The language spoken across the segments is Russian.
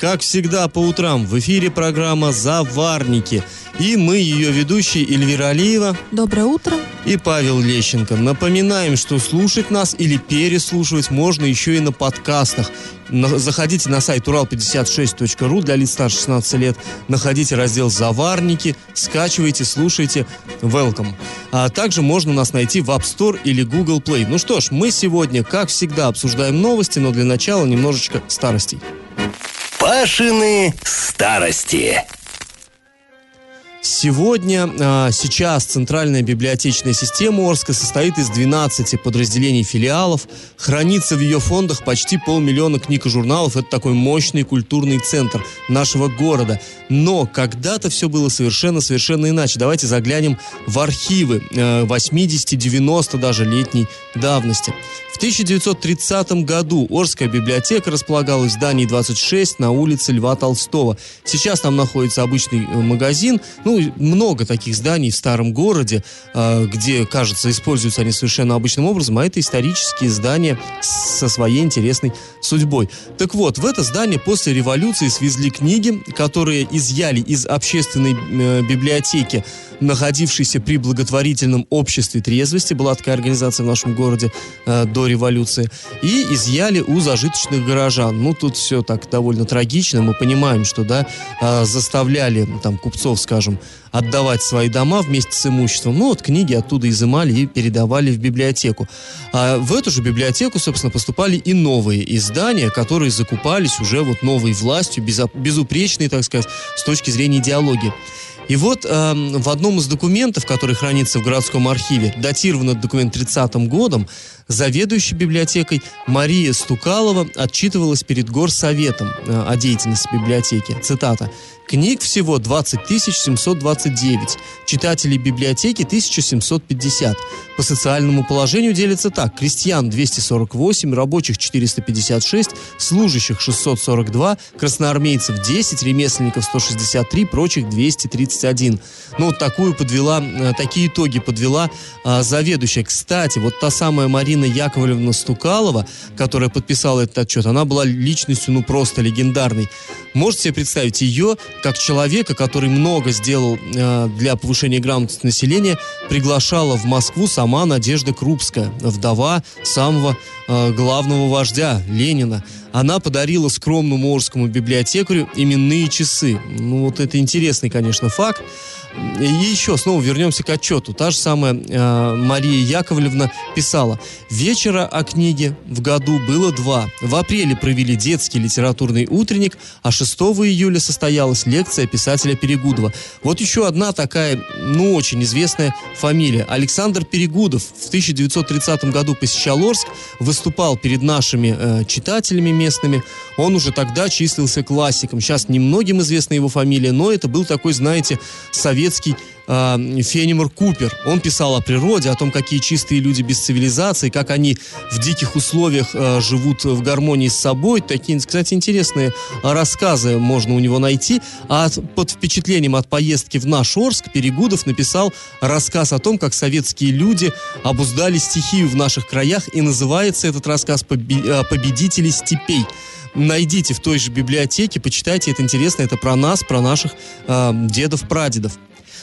Как всегда по утрам в эфире программа «Заварники». И мы, ее ведущие Эльвира Алиева. Доброе утро. И Павел Лещенко. Напоминаем, что слушать нас или переслушивать можно еще и на подкастах. Заходите на сайт урал56.ру для лиц старше 16 лет, находите раздел «Заварники», скачивайте, слушайте, welcome. А также можно нас найти в App Store или Google Play. Ну что ж, мы сегодня, как всегда, обсуждаем новости, но для начала немножечко старостей. Пашины старости. Сегодня, а, сейчас Центральная библиотечная система Орска состоит из 12 подразделений филиалов. Хранится в ее фондах почти полмиллиона книг и журналов. Это такой мощный культурный центр нашего города. Но когда-то все было совершенно-совершенно иначе. Давайте заглянем в архивы 80-90 э, даже летней давности. В 1930 году Орская библиотека располагалась в здании 26 на улице Льва Толстого. Сейчас там находится обычный э, магазин. Ну, много таких зданий в старом городе, э, где, кажется, используются они совершенно обычным образом, а это исторические здания со своей интересной судьбой. Так вот, в это здание после революции свезли книги, которые изъяли из общественной э, библиотеки находившийся при благотворительном обществе трезвости, была такая организация в нашем городе до революции, и изъяли у зажиточных горожан. Ну, тут все так довольно трагично, мы понимаем, что, да, э, заставляли, там, купцов, скажем, отдавать свои дома вместе с имуществом. Ну, вот книги оттуда изымали и передавали в библиотеку. А в эту же библиотеку, собственно, поступали и новые издания, которые закупались уже вот новой властью, безупречные, так сказать, с точки зрения идеологии. И вот э, в одном из документов, который хранится в городском архиве, датирован этот документ 30 годом, заведующая библиотекой Мария Стукалова отчитывалась перед горсоветом э, о деятельности библиотеки. Цитата. Книг всего 20 729, читателей библиотеки 1750. По социальному положению делится так. Крестьян 248, рабочих 456, служащих 642, красноармейцев 10, ремесленников 163, прочих 231. Ну, вот такую подвела, э, такие итоги подвела а, заведующая. Кстати, вот та самая Марина Яковлевна Стукалова, которая подписала этот отчет, она была личностью, ну, просто легендарной. Можете себе представить ее как человека, который много сделал э, для повышения грамотности населения, приглашала в Москву сама Надежда Крупская, вдова самого э, главного вождя Ленина. Она подарила скромному орскому библиотекарю именные часы. Ну вот это интересный, конечно, факт. И еще снова вернемся к отчету. Та же самая э, Мария Яковлевна писала. Вечера о книге в году было два. В апреле провели детский литературный утренник, а 6 июля состоялась лекция писателя Перегудова. Вот еще одна такая, ну, очень известная фамилия. Александр Перегудов в 1930 году посещал Орск, выступал перед нашими э, читателями местными. Он уже тогда числился классиком. Сейчас немногим известна его фамилия, но это был такой, знаете, совет советский э, Фенимор Купер. Он писал о природе, о том, какие чистые люди без цивилизации, как они в диких условиях э, живут в гармонии с собой. Такие, кстати, интересные рассказы можно у него найти. А под впечатлением от поездки в наш Орск Перегудов написал рассказ о том, как советские люди обуздали стихию в наших краях, и называется этот рассказ «Победители степей» найдите в той же библиотеке, почитайте, это интересно, это про нас, про наших э, дедов-прадедов.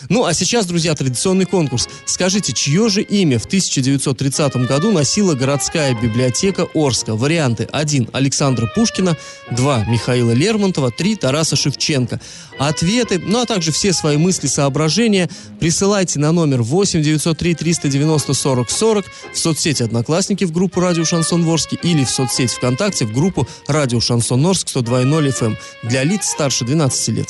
Ну, а сейчас, друзья, традиционный конкурс. Скажите, чье же имя в 1930 году носила городская библиотека Орска? Варианты 1. Александра Пушкина, 2. Михаила Лермонтова, 3. Тараса Шевченко. Ответы, ну а также все свои мысли, соображения присылайте на номер 8 903 390 40 40 в соцсети Одноклассники в группу Радио Шансон Ворске или в соцсети ВКонтакте в группу Радио Шансон Орск 102.0 FM эм для лиц старше 12 лет.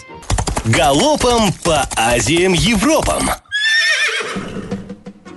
Галопом по Азиям Европам.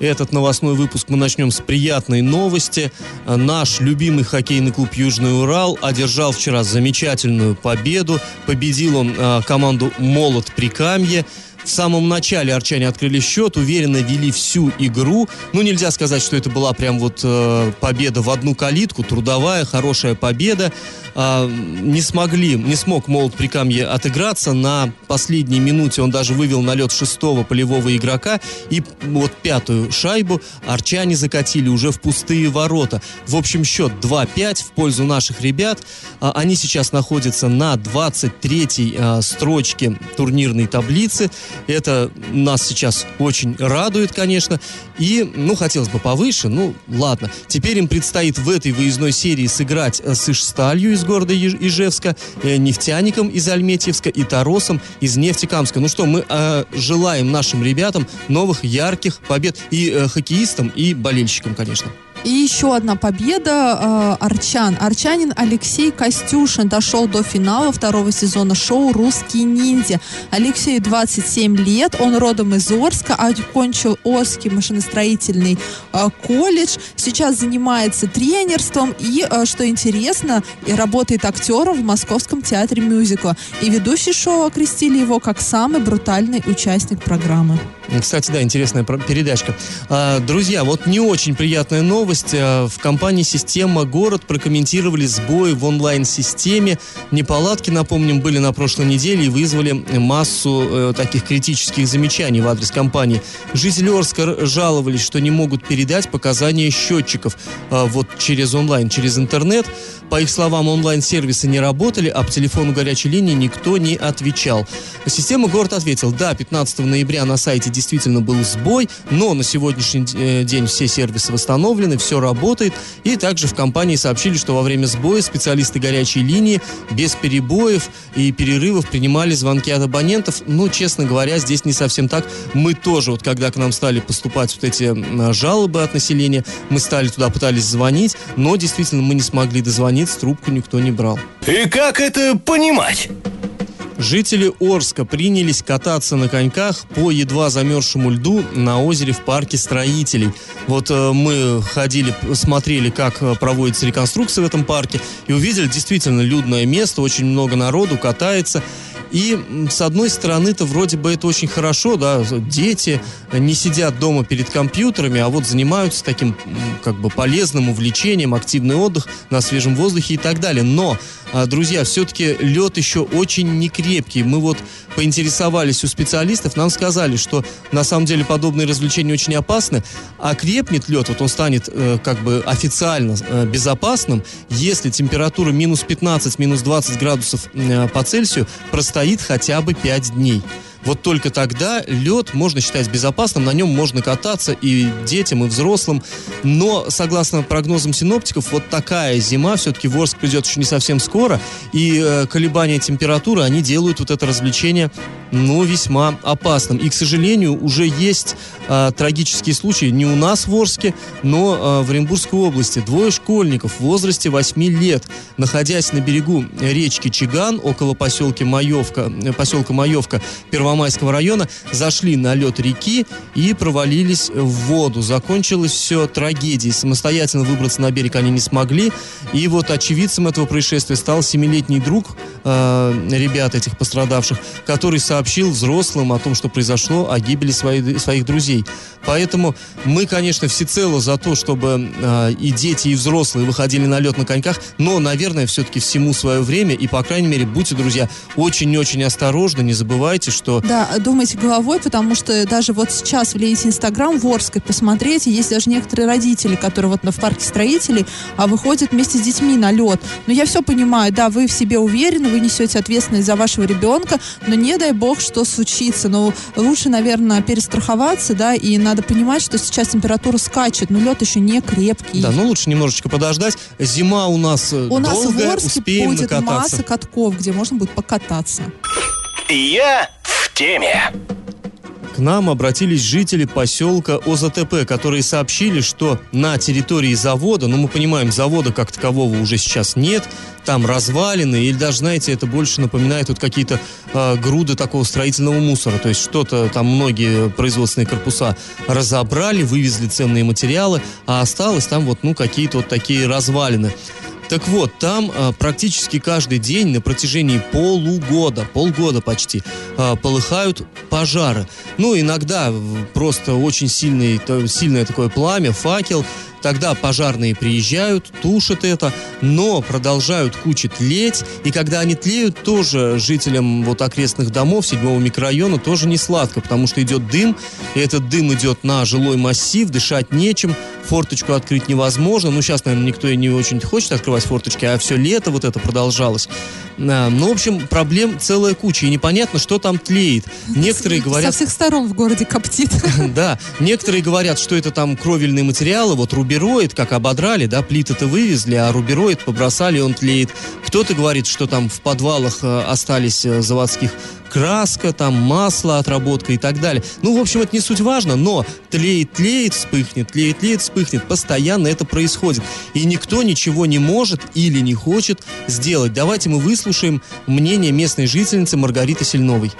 Этот новостной выпуск мы начнем с приятной новости. Наш любимый хоккейный клуб «Южный Урал» одержал вчера замечательную победу. Победил он э, команду «Молот Прикамье» в самом начале арчане открыли счет, уверенно вели всю игру. Ну, нельзя сказать, что это была прям вот э, победа в одну калитку, трудовая, хорошая победа. Э, не смогли, не смог Молот Прикамье отыграться. На последней минуте он даже вывел на лед шестого полевого игрока. И вот пятую шайбу арчане закатили уже в пустые ворота. В общем, счет 2-5 в пользу наших ребят. Э, они сейчас находятся на 23-й э, строчке турнирной таблицы. Это нас сейчас очень радует, конечно. И, ну, хотелось бы повыше, ну, ладно. Теперь им предстоит в этой выездной серии сыграть с Ижсталью из города Ижевска, э, нефтяником из Альметьевска и Таросом из Нефтекамска. Ну что, мы э, желаем нашим ребятам новых ярких побед и э, хоккеистам, и болельщикам, конечно. И еще одна победа э, Арчан. Арчанин Алексей Костюшин дошел до финала второго сезона шоу «Русский ниндзя». Алексею 27 лет, он родом из Орска, окончил Орский машиностроительный э, колледж, сейчас занимается тренерством и, э, что интересно, работает актером в Московском театре мюзикла. И ведущий шоу окрестили его как самый брутальный участник программы. Кстати, да, интересная передачка. А, друзья, вот не очень приятная новость. А, в компании «Система Город» прокомментировали сбои в онлайн-системе. Неполадки, напомним, были на прошлой неделе и вызвали массу э, таких критических замечаний в адрес компании. Жители Орска жаловались, что не могут передать показания счетчиков э, вот через онлайн, через интернет. По их словам, онлайн-сервисы не работали, а по телефону горячей линии никто не отвечал. Система город ответил, да, 15 ноября на сайте действительно был сбой, но на сегодняшний э, день все сервисы восстановлены, все работает. И также в компании сообщили, что во время сбоя специалисты горячей линии без перебоев и перерывов принимали звонки от абонентов. Ну, честно говоря, здесь не совсем так. Мы тоже, вот когда к нам стали поступать вот эти жалобы от населения, мы стали туда, пытались звонить, но действительно мы не смогли дозвониться звонит, трубку никто не брал. И как это понимать? Жители Орска принялись кататься на коньках по едва замерзшему льду на озере в парке строителей. Вот э, мы ходили, смотрели, как э, проводится реконструкция в этом парке, и увидели действительно людное место, очень много народу катается. И с одной стороны-то вроде бы это очень хорошо, да, дети не сидят дома перед компьютерами, а вот занимаются таким как бы полезным увлечением, активный отдых на свежем воздухе и так далее. Но, а, друзья, все-таки лед еще очень некрепкий. Мы вот поинтересовались у специалистов, нам сказали, что на самом деле подобные развлечения очень опасны, а крепнет лед, вот он станет э, как бы официально э, безопасным, если температура минус 15, минус 20 градусов э, по Цельсию простоит хотя бы 5 дней. Вот только тогда лед можно считать безопасным, на нем можно кататься и детям, и взрослым. Но, согласно прогнозам синоптиков, вот такая зима все-таки в Орск придет еще не совсем скоро, и э, колебания температуры, они делают вот это развлечение, ну, весьма опасным. И, к сожалению, уже есть э, трагические случаи не у нас в Орске, но э, в Оренбургской области. Двое школьников в возрасте 8 лет, находясь на берегу речки Чиган, около поселка Маевка, поселка Маевка, Первомайского Первомайского района зашли на лед реки и провалились в воду. Закончилось все трагедией. Самостоятельно выбраться на берег они не смогли. И вот очевидцем этого происшествия стал семилетний друг э, ребят этих пострадавших, который сообщил взрослым о том, что произошло, о гибели свои, своих друзей. Поэтому мы, конечно, всецело за то, чтобы э, и дети, и взрослые выходили на лед на коньках, но, наверное, все-таки всему свое время, и, по крайней мере, будьте, друзья, очень-очень осторожны, не забывайте, что да, думайте головой, потому что даже вот сейчас влезете в Инстаграм в Орской, посмотрите, есть даже некоторые родители, которые вот в парке строителей, а выходят вместе с детьми на лед. Но я все понимаю, да, вы в себе уверены, вы несете ответственность за вашего ребенка, но не дай бог, что случится. Но лучше, наверное, перестраховаться, да, и надо понимать, что сейчас температура скачет, но лед еще не крепкий. Да, ну лучше немножечко подождать. Зима у нас э, у долгая, нас в Орске успеем будет накататься. масса катков, где можно будет покататься. Я теме. К нам обратились жители поселка ОЗТП, которые сообщили, что на территории завода, ну мы понимаем, завода как такового уже сейчас нет, там развалины, или даже, знаете, это больше напоминает вот какие-то э, груды такого строительного мусора, то есть что-то там многие производственные корпуса разобрали, вывезли ценные материалы, а осталось там вот, ну, какие-то вот такие развалины. Так вот, там а, практически каждый день на протяжении полугода, полгода почти, а, полыхают пожары. Ну, иногда просто очень сильный, то- сильное такое пламя, факел. Тогда пожарные приезжают, тушат это, но продолжают кучи тлеть. И когда они тлеют, тоже жителям вот окрестных домов седьмого микрорайона тоже не сладко, потому что идет дым, и этот дым идет на жилой массив, дышать нечем, форточку открыть невозможно. Ну, сейчас, наверное, никто и не очень хочет открывать форточки, а все лето вот это продолжалось. А, Ну, в общем, проблем целая куча, и непонятно, что там тлеет. Некоторые говорят... Со всех сторон в городе коптит. Да, некоторые говорят, что это там кровельные материалы, вот рубероид, как ободрали, да, плиты-то вывезли, а рубероид побросали, он тлеет. Кто-то говорит, что там в подвалах э, остались э, заводских краска, там масло, отработка и так далее. Ну, в общем, это не суть важно, но тлеет, тлеет, вспыхнет, тлеет, тлеет, вспыхнет. Постоянно это происходит. И никто ничего не может или не хочет сделать. Давайте мы выслушаем мнение местной жительницы Маргариты Сильновой.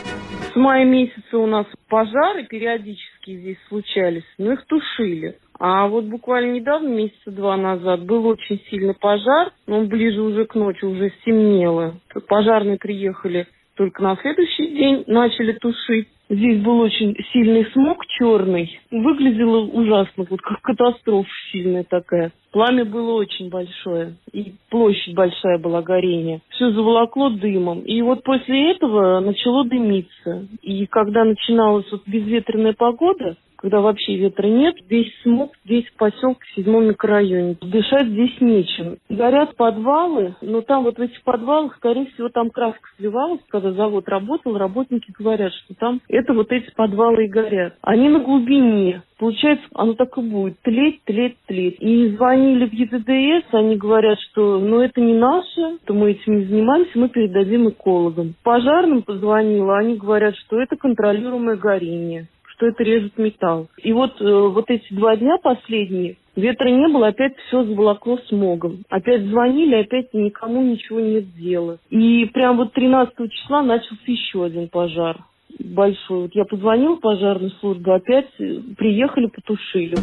С мая месяца у нас пожары периодически здесь случались, но их тушили. А вот буквально недавно, месяца два назад, был очень сильный пожар, но ближе уже к ночи, уже стемнело. Пожарные приехали только на следующий день, начали тушить. Здесь был очень сильный смог черный. Выглядело ужасно, вот как катастрофа сильная такая. Пламя было очень большое. И площадь большая была горение. Все заволокло дымом. И вот после этого начало дымиться. И когда начиналась вот безветренная погода, когда вообще ветра нет, весь смог здесь в поселке в седьмом микрорайоне. Дышать здесь нечем. Горят подвалы, но там вот в этих подвалах, скорее всего, там краска сливалась, когда завод работал, работники говорят, что там это вот эти подвалы и горят. Они на глубине. Получается, оно так и будет. Тлеть, тлеть, тлеть. И звонили в ЕДДС, они говорят, что ну это не наше, то мы этим не занимаемся, мы передадим экологам. Пожарным позвонила, они говорят, что это контролируемое горение что это режет металл. И вот, э, вот эти два дня последние, ветра не было, опять все заволокло смогом. Опять звонили, опять никому ничего нет дела. И прям вот 13 числа начался еще один пожар большой. Вот я позвонила в пожарную службу, опять приехали, потушили.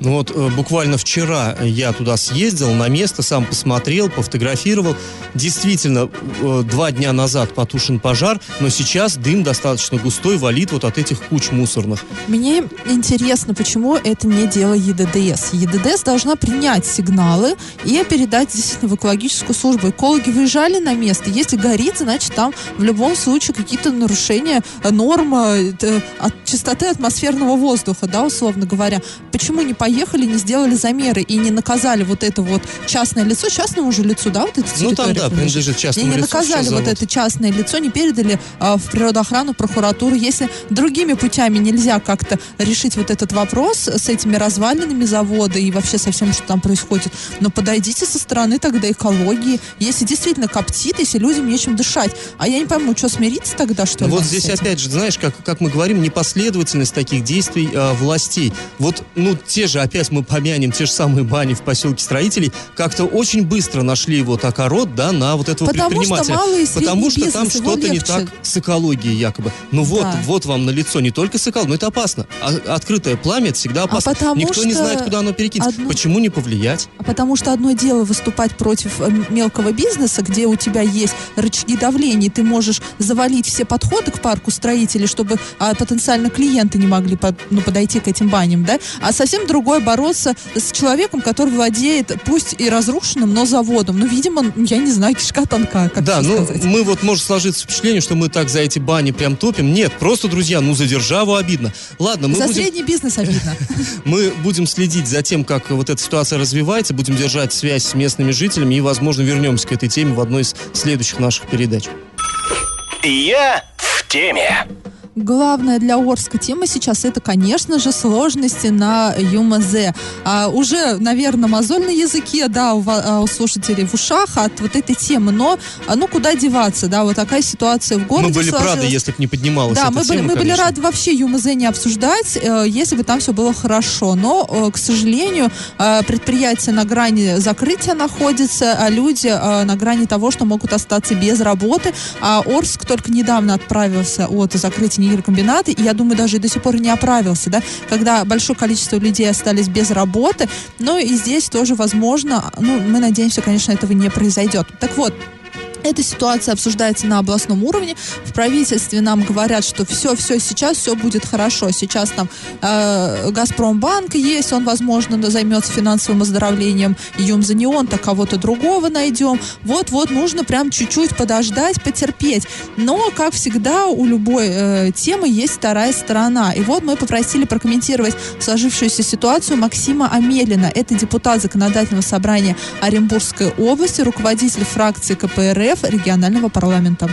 Ну вот э, буквально вчера я туда съездил на место, сам посмотрел, пофотографировал. Действительно, э, два дня назад потушен пожар, но сейчас дым достаточно густой, валит вот от этих куч мусорных. Мне интересно, почему это не дело ЕДДС. ЕДДС должна принять сигналы и передать действительно в экологическую службу. Экологи выезжали на место. Если горит, значит там в любом случае какие-то нарушения э, норм от чистоты атмосферного воздуха, да, условно говоря. Почему не поехали, не сделали замеры и не наказали вот это вот частное лицо, частному же лицу, да, вот это Ну там, да, принадлежит и частному не лицу, наказали что вот это частное лицо, не передали а, в природоохрану, прокуратуру. Если другими путями нельзя как-то решить вот этот вопрос с этими развалинами завода и вообще со всем, что там происходит, но подойдите со стороны тогда экологии. Если действительно коптит, если людям нечем дышать. А я не пойму, что смириться тогда, что ли? Вот здесь опять же, знаешь, как, как мы говорим, непоследовательность таких действий э, властей. Вот, ну, те же, опять мы помянем, те же самые бани в поселке строителей, как-то очень быстро нашли вот окорот, да, на вот этого Потому что предпринимателя. малый и Потому что там что-то не так с экологией якобы. Ну вот, Да. вот вам на лицо не только с экологией, но это опасно. А- открытое пламя, это всегда опасно. А потому Никто не что знает, куда оно перекинется. одно- Почему не повлиять? А Потому что одно дело выступать против э, мелкого бизнеса, где у тебя есть рычаги давления, ты можешь завалить все подходы к парку строителей, чтобы а, потенциально клиенты не могли под- ну, подойти к этим баням, да? А совсем другое бороться с человеком, который владеет, пусть и разрушенным, но заводом. Ну, видимо, я не знаю, кишка тонка, как да, ну сказать. мы вот может сложиться впечатление, что мы так за эти бани прям топим. Нет, просто, друзья, ну за державу обидно. Ладно, мы За будем... средний бизнес обидно. Мы будем следить за тем, как вот эта ситуация развивается, будем держать связь с местными жителями и, возможно, вернемся к этой теме в одной из следующих наших передач. Я в теме. Главная для Орска тема сейчас это, конечно же, сложности на ЮМЗ. А, уже, наверное, мозоль на языке, да, у, а, у слушателей в ушах от вот этой темы. Но, а, ну, куда деваться, да, вот такая ситуация в городе мы были сложилась. рады, если бы не поднималась Да, мы были, тема, мы были рады вообще ЮМЗ не обсуждать, э, если бы там все было хорошо. Но, э, к сожалению, э, предприятие на грани закрытия находится, а люди э, на грани того, что могут остаться без работы. А Орск только недавно отправился от закрытия нефтегелькомбинаты, и я думаю, даже до сих пор не оправился, да, когда большое количество людей остались без работы, но и здесь тоже возможно, ну, мы надеемся, конечно, этого не произойдет. Так вот, эта ситуация обсуждается на областном уровне. В правительстве нам говорят, что все, все сейчас, все будет хорошо. Сейчас там э, Газпромбанк есть, он, возможно, займется финансовым оздоровлением Юмза не он, так кого-то другого найдем. Вот-вот, нужно прям чуть-чуть подождать, потерпеть. Но, как всегда, у любой э, темы есть вторая сторона. И вот мы попросили прокомментировать сложившуюся ситуацию Максима Амелина. Это депутат Законодательного собрания Оренбургской области, руководитель фракции КПРФ РФ регионального парламента?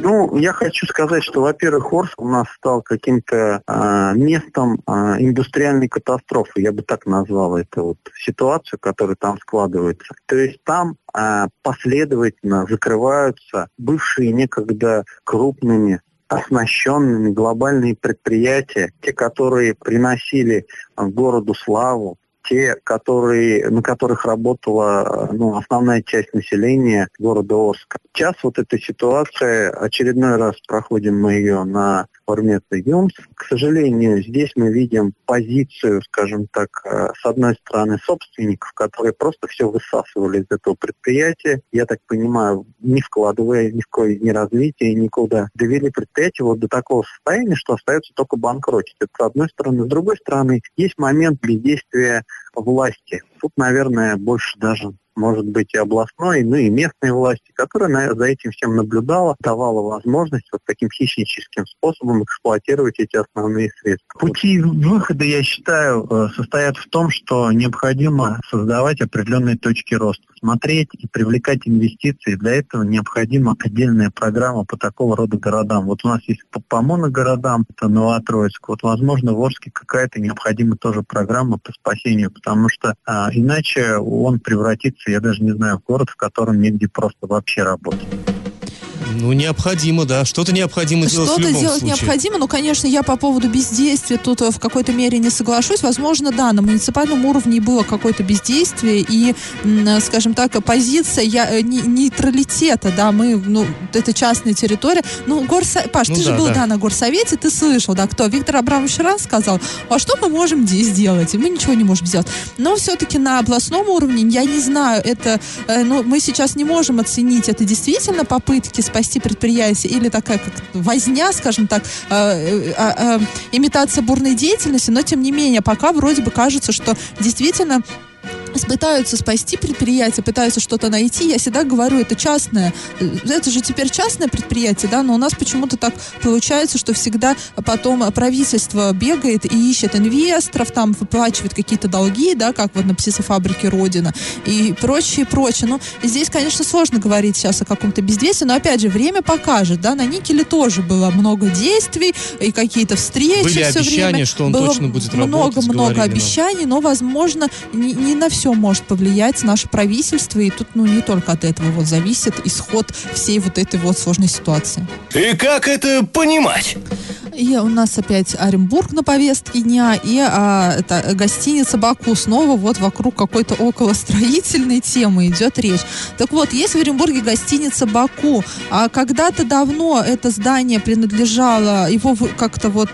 Ну, я хочу сказать, что, во-первых, Орск у нас стал каким-то э, местом э, индустриальной катастрофы. Я бы так назвал это вот ситуацию, которая там складывается. То есть там э, последовательно закрываются бывшие некогда крупными оснащенными глобальные предприятия, те, которые приносили городу славу, те, которые, на которых работала ну, основная часть населения города Орска. Сейчас вот эта ситуация, очередной раз проходим мы ее на форметы ЮМС. К сожалению, здесь мы видим позицию, скажем так, э, с одной стороны собственников, которые просто все высасывали из этого предприятия, я так понимаю, не вкладывая ни в кое ни развитие, никуда. Довели предприятие вот до такого состояния, что остается только банкротить. Это с одной стороны. С другой стороны, есть момент бездействия власти. Тут, наверное, больше даже может быть, и областной, ну и местной власти, которая за этим всем наблюдала, давала возможность вот таким хищническим способом эксплуатировать эти основные средства. Пути выхода, я считаю, э, состоят в том, что необходимо создавать определенные точки роста, смотреть и привлекать инвестиции. Для этого необходима отдельная программа по такого рода городам. Вот у нас есть по, по моногородам, это Новотроицк. Вот, возможно, в Орске какая-то необходима тоже программа по спасению, потому что а, иначе он превратится я даже не знаю, город, в котором негде просто вообще работать. Ну, необходимо, да. Что-то необходимо делать Что-то в любом делать случае. необходимо. Ну, конечно, я по поводу бездействия тут э, в какой-то мере не соглашусь. Возможно, да, на муниципальном уровне было какое-то бездействие и, э, скажем так, позиция я, э, нейтралитета, да, мы, ну, это частная территория. Ну, горсо... Паш, ну, ты да, же был, да. да, на горсовете, ты слышал, да, кто? Виктор Абрамович раз сказал, а что мы можем здесь сделать? И мы ничего не можем сделать. Но все-таки на областном уровне, я не знаю, это, ну, мы сейчас не можем оценить, это действительно попытки спасти спасти предприятие или такая как возня, скажем так, э, э, э, имитация бурной деятельности, но тем не менее пока вроде бы кажется, что действительно пытаются спасти предприятие, пытаются что-то найти. Я всегда говорю, это частное. Это же теперь частное предприятие, да, но у нас почему-то так получается, что всегда потом правительство бегает и ищет инвесторов, там выплачивает какие-то долги, да, как вот на птицефабрике Родина и прочее, прочее. Ну, здесь, конечно, сложно говорить сейчас о каком-то бездействии, но, опять же, время покажет, да, на Никеле тоже было много действий и какие-то встречи Были все обещания, время. что он было точно будет много, работать. Много-много обещаний, но, возможно, не, не на все может повлиять наше правительство, и тут, ну, не только от этого вот зависит исход всей вот этой вот сложной ситуации. И как это понимать? И у нас опять Оренбург на повестке дня, и а, это гостиница Баку снова вот вокруг какой-то околостроительной темы идет речь. Так вот, есть в Оренбурге гостиница Баку, а когда-то давно это здание принадлежало, его как-то вот,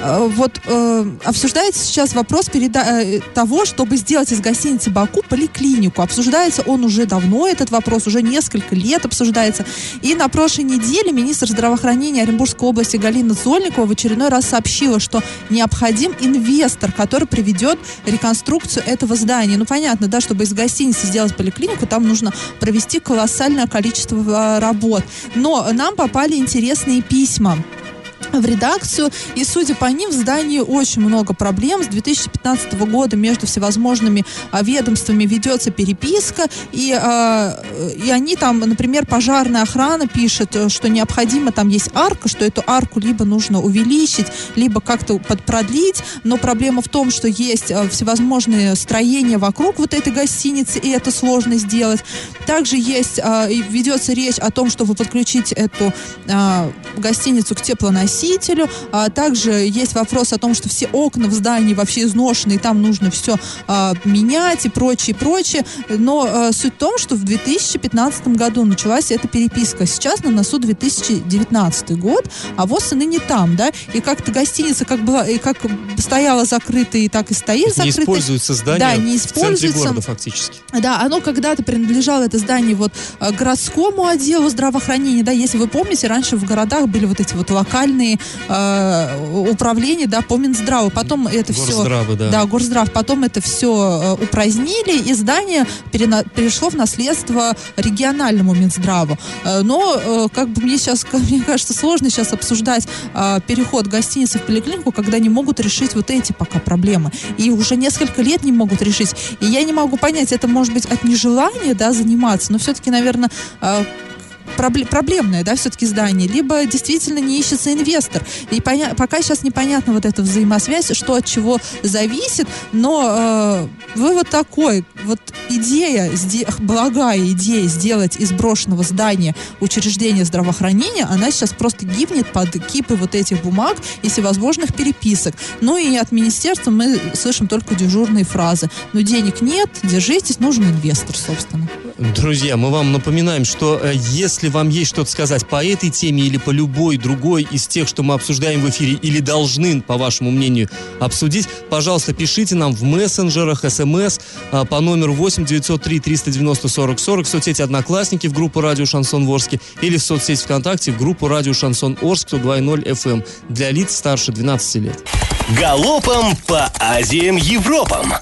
а, вот э, обсуждается сейчас вопрос переда- э, того, чтобы сделать из гостиницы Баку поликлинику. Обсуждается он уже давно, этот вопрос, уже несколько лет обсуждается. И на прошлой неделе министр здравоохранения Оренбургской области Галина Зо Сокольникова в очередной раз сообщила, что необходим инвестор, который приведет реконструкцию этого здания. Ну, понятно, да, чтобы из гостиницы сделать поликлинику, там нужно провести колоссальное количество а, работ. Но нам попали интересные письма в редакцию, и, судя по ним, в здании очень много проблем. С 2015 года между всевозможными а, ведомствами ведется переписка, и, а, и они там, например, пожарная охрана пишет, что необходимо, там есть арка, что эту арку либо нужно увеличить, либо как-то подпродлить, но проблема в том, что есть а, всевозможные строения вокруг вот этой гостиницы, и это сложно сделать. Также есть, ведется речь о том, чтобы подключить эту гостиницу к теплоносителю, заместителю. А также есть вопрос о том, что все окна в здании вообще изношены, и там нужно все а, менять и прочее, прочее. Но а, суть в том, что в 2015 году началась эта переписка. Сейчас на носу 2019 год, а ВОЗ и ныне там, да, и как-то гостиница как была, и как стояла закрытой, и так и стоит Не закрытой. используется здание Да, не в центре используется. города фактически. Да, оно когда-то принадлежало, это здание, вот э, городскому отделу здравоохранения, да, если вы помните, раньше в городах были вот эти вот локальные э, управления, да, по Минздраву, потом это все... Горздравы, да. Да, Горздрав. Потом это все упразднили, и здание перена- перешло в наследство региональному Минздраву. Э, Но, э, как бы мне сейчас, мне кажется, сложно сейчас обсуждать э, переход гостиницы в поликлинику, когда не могут решить вот эти пока проблемы. И уже несколько лет не могут решить. И я не могу понять, это может быть от нежелания, да, заниматься, но все-таки, наверное, э, проблемное, да, все-таки здание, либо действительно не ищется инвестор. И поня- пока сейчас непонятно вот эта взаимосвязь, что от чего зависит, но э, вывод такой, вот идея, благая идея сделать из брошенного здания учреждение здравоохранения, она сейчас просто гибнет под кипы вот этих бумаг и всевозможных переписок. Ну и от министерства мы слышим только дежурные фразы. Но денег нет, держитесь, нужен инвестор, собственно. Друзья, мы вам напоминаем, что э, если вам есть что-то сказать по этой теме или по любой другой из тех, что мы обсуждаем в эфире, или должны, по вашему мнению, обсудить, пожалуйста, пишите нам в мессенджерах, смс э, по номеру 8 903 390 40 40 в соцсети «Одноклассники» в группу «Радио Шансон Ворске» или в соцсети ВКонтакте в группу «Радио Шансон Орск» 102.0 FM для лиц старше 12 лет. Галопом по Азиям Европам.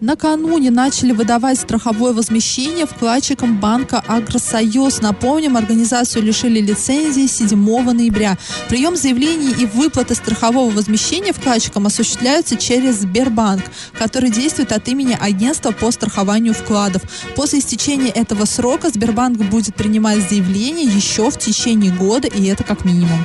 Накануне начали выдавать страховое возмещение вкладчикам банка «Агросоюз». Напомним, организацию лишили лицензии 7 ноября. Прием заявлений и выплаты страхового возмещения вкладчикам осуществляются через Сбербанк, который действует от имени агентства по страхованию вкладов. После истечения этого срока Сбербанк будет принимать заявления еще в течение года, и это как минимум.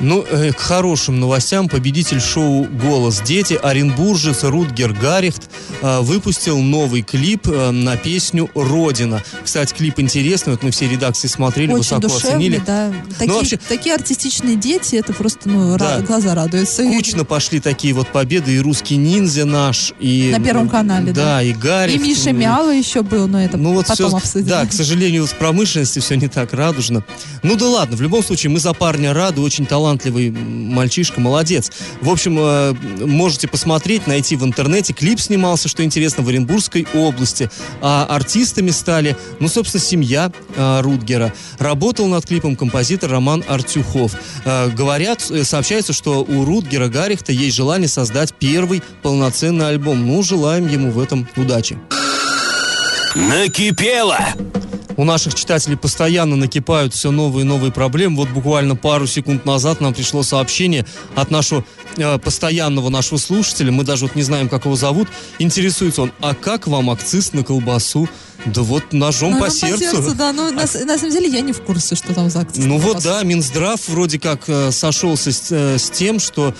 Ну, э, к хорошим новостям победитель шоу «Голос дети» оренбуржец Рутгер Гарихт выпустил новый клип э, на песню «Родина». Кстати, клип интересный, вот мы все редакции смотрели, Очень высоко душевный, оценили. да. Такие, вообще- такие артистичные дети, это просто, ну, Да. ра- глаза радуются. Кучно пошли такие вот победы, и «Русский ниндзя» наш, и... На Первом канале, да. да. и Гарри. И Миша Мяла еще был, но это Ну вот потом все, обсудим. да, к сожалению, в промышленности все не так радужно. Ну да ладно, в любом случае, мы за парня рады, очень талантливый мальчишка, молодец. В общем, э, можете посмотреть, найти в интернете. Клип снимался, что интересно, в Оренбургской области. А артистами стали, ну, собственно, семья э, Рутгера. Работал над клипом композитор Роман Артюхов. Э, говорят, э, сообщается, что у Рутгера Гарихта есть желание создать первый полноценный альбом. Ну, желаем ему в этом удачи. Накипело! У наших читателей постоянно накипают все новые и новые проблемы. Вот буквально пару секунд назад нам пришло сообщение от нашего э, постоянного нашего слушателя. Мы даже вот не знаем, как его зовут. Интересуется он, а как вам акциз на колбасу? Да вот ножом Ну, по ну, сердцу. да, ну, на, с- на самом деле я не в курсе, что там за акция. Ну вот да, Минздрав вроде как э, сошелся с, э, с тем, что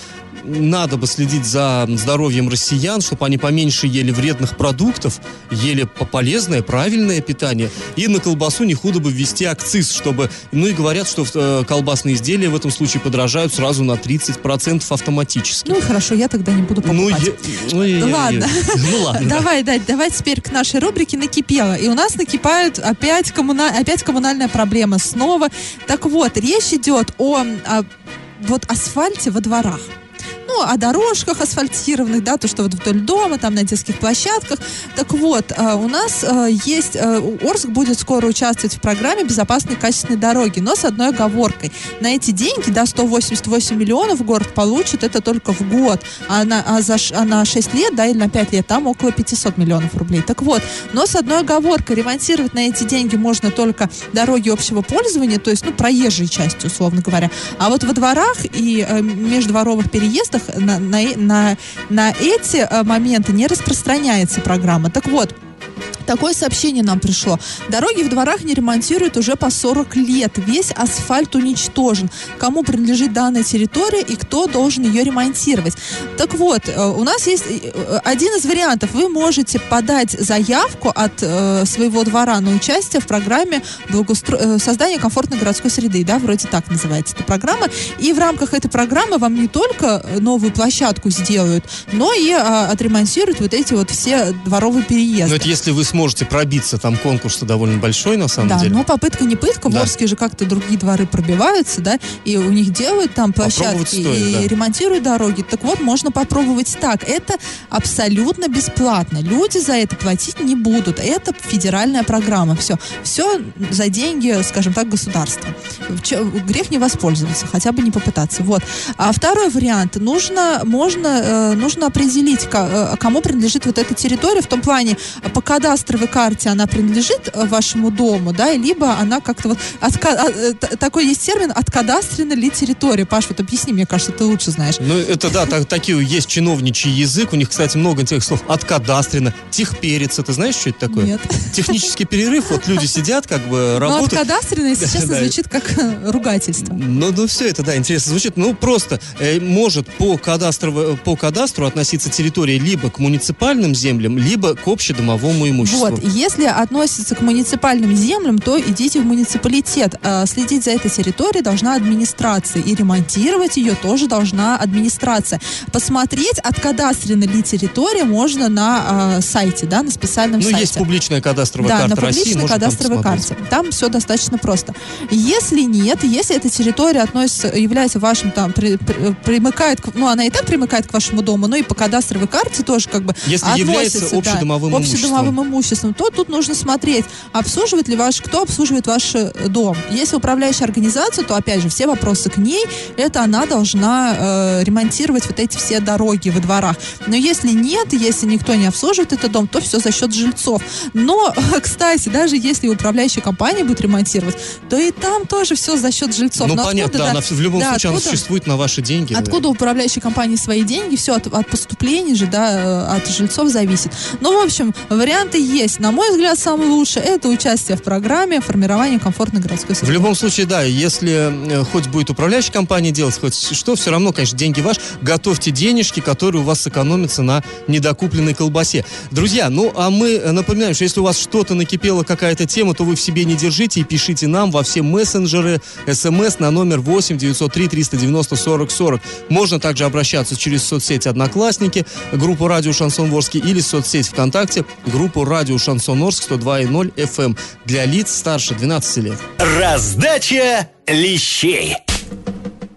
надо бы следить за здоровьем россиян, чтобы они поменьше ели вредных продуктов, ели по- полезное, правильное питание. И на колбасу не худо бы ввести акциз, чтобы... Ну и говорят, что э, колбасные изделия в этом случае подорожают сразу на 30% автоматически. Ну хорошо, я тогда не буду Ну, покупать. я- ну, я- я- Ладно. Ну ладно. да. Давай, да, давай теперь к нашей рубрике «Накипело». И у нас накипает опять, коммуна- опять коммунальная проблема снова. Так вот, речь идет о, о вот асфальте во дворах. Ну, о дорожках асфальтированных, да, то, что вот вдоль дома, там на детских площадках. Так вот, э, у нас э, есть, э, Орск будет скоро участвовать в программе «Безопасные качественные дороги», но с одной оговоркой. На эти деньги, да, 188 миллионов город получит, это только в год. А на, а за, а на 6 лет, да, или на 5 лет, там около 500 миллионов рублей. Так вот, но с одной оговоркой, ремонтировать на эти деньги можно только дороги общего пользования, то есть, ну, проезжей части, условно говоря. А вот во дворах и э, междворовых переездах на, на, на, на эти э, моменты не распространяется программа. Так вот, Такое сообщение нам пришло. Дороги в дворах не ремонтируют уже по 40 лет. Весь асфальт уничтожен. Кому принадлежит данная территория и кто должен ее ремонтировать? Так вот, э, у нас есть э, один из вариантов. Вы можете подать заявку от э, своего двора на участие в программе благоустро... э, создания комфортной городской среды, да, вроде так называется эта программа. И в рамках этой программы вам не только новую площадку сделают, но и а, отремонтируют вот эти вот все дворовые переезды. Но это если вы сможете пробиться, там конкурс довольно большой на самом да, деле. но попытка не пытка. Да. Орске же как-то другие дворы пробиваются, да, и у них делают там площадки стоит, и да. ремонтируют дороги. Так вот, можно попробовать так. Это абсолютно бесплатно. Люди за это платить не будут. Это федеральная программа. Все. Все за деньги, скажем так, государства. Грех не воспользоваться, хотя бы не попытаться. Вот. А второй вариант. Нужно, можно, э, нужно определить, э, кому принадлежит вот эта территория. В том плане, э, по кадастровой карте она принадлежит э, вашему дому, да, либо она как-то вот... от ка- а, э, такой есть термин «откадастрена ли территория». Паш, вот объясни, мне кажется, ты лучше знаешь. Ну, это да, так- такие есть чиновничий язык. У них, кстати, много тех слов. Откадастрено, техперец. Это знаешь, что это такое? Нет. Технический перерыв. Вот люди сидят, как бы Но работают. «откадастрена», если честно, звучит как э, ругательство. Ну, ну все это, да, интересно звучит. Ну, просто э, может по, кадастрово- по кадастру относиться территория либо к муниципальным землям, либо к общедомовому имуществу. Вот, если относится к муниципальным землям, то идите в муниципалитет. А, Следить за этой территорией должна администрация, и ремонтировать ее тоже должна администрация. Посмотреть, откадастрена ли территория, можно на а, сайте, да, на специальном Ну, сайте. есть публичная кадастровая Да, карта на России. можно там кадастровой посмотреть. карте. Там все достаточно просто. Если нет, если эта территория относится, является вашим там, при- при- примыкает, к- ну, она и так примыкает к вашему дому, но и по кадастровой карте тоже как бы Если относится, является да, общедомовым общедомовым имуществом, то тут нужно смотреть, обслуживает ли ваш, кто обслуживает ваш э, дом. Если управляющая организация, то опять же все вопросы к ней, это она должна э, ремонтировать вот эти все дороги во дворах. Но если нет, если никто не обслуживает этот дом, то все за счет жильцов. Но, кстати, даже если управляющая компания будет ремонтировать, то и там тоже все за счет жильцов. Ну, Но понятно, откуда, да, она в любом да, случае она откуда- существует на ваши деньги. Откуда у управляющей компании свои деньги? Все от, от поступлений же, да, э, от жильцов зависит. Ну, в общем, варианты есть. На мой взгляд, самый лучший это участие в программе формирования комфортной городской В среды. любом случае, да, если э, хоть будет управляющая компания делать, хоть что, все равно, конечно, деньги ваши. Готовьте денежки, которые у вас сэкономятся на недокупленной колбасе. Друзья, ну а мы э, напоминаем, что если у вас что-то накипело, какая-то тема, то вы в себе не держите и пишите нам во все мессенджеры, смс на номер 8 903 390 40 40. Можно также обращаться через соцсети Одноклассники, группу Радио Шансон Орске или соцсеть ВКонтакте, группу Радио Шансон Орск 102.0 FM для лиц старше 12 лет. Раздача лещей.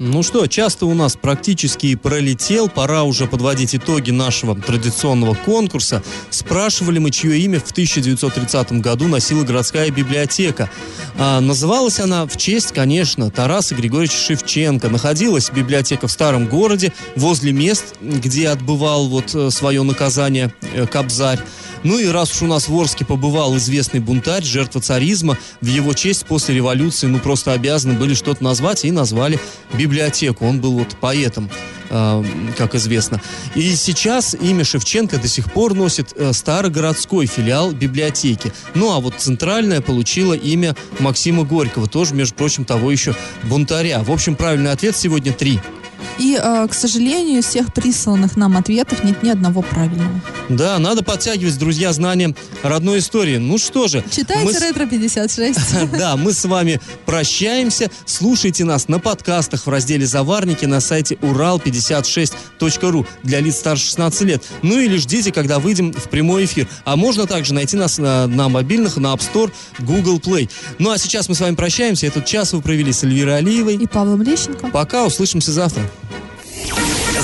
Ну что, часто у нас практически и пролетел, пора уже подводить итоги нашего традиционного конкурса. Спрашивали мы, чье имя в 1930 году носила городская библиотека. А, называлась она в честь, конечно, Тараса Григорьевича Шевченко. Находилась библиотека в старом городе, возле мест, где отбывал вот э, свое наказание э, Кобзарь. Ну и раз уж у нас в Орске побывал известный бунтарь, жертва царизма, в его честь после революции, ну, просто обязаны были что-то назвать, и назвали библиотеку. Он был вот поэтом, как известно. И сейчас имя Шевченко до сих пор носит э, старогородской филиал библиотеки. Ну, а вот центральная получила имя Максима Горького, тоже, между прочим, того еще бунтаря. В общем, правильный ответ сегодня три. И, э, к сожалению, из всех присланных нам ответов нет ни одного правильного. Да, надо подтягивать, друзья, знания родной истории. Ну что же, Читайте мы с- Ретро 56. Да, мы с вами прощаемся. Слушайте нас на подкастах в разделе «Заварники» на сайте урал56.ру для лиц старше 16 лет. Ну или ждите, когда выйдем в прямой эфир. А можно также найти нас на, на мобильных, на App Store, Google Play. Ну а сейчас мы с вами прощаемся. Этот час вы провели с Эльвирой Алиевой. И Павлом Лещенко. Пока, услышимся завтра.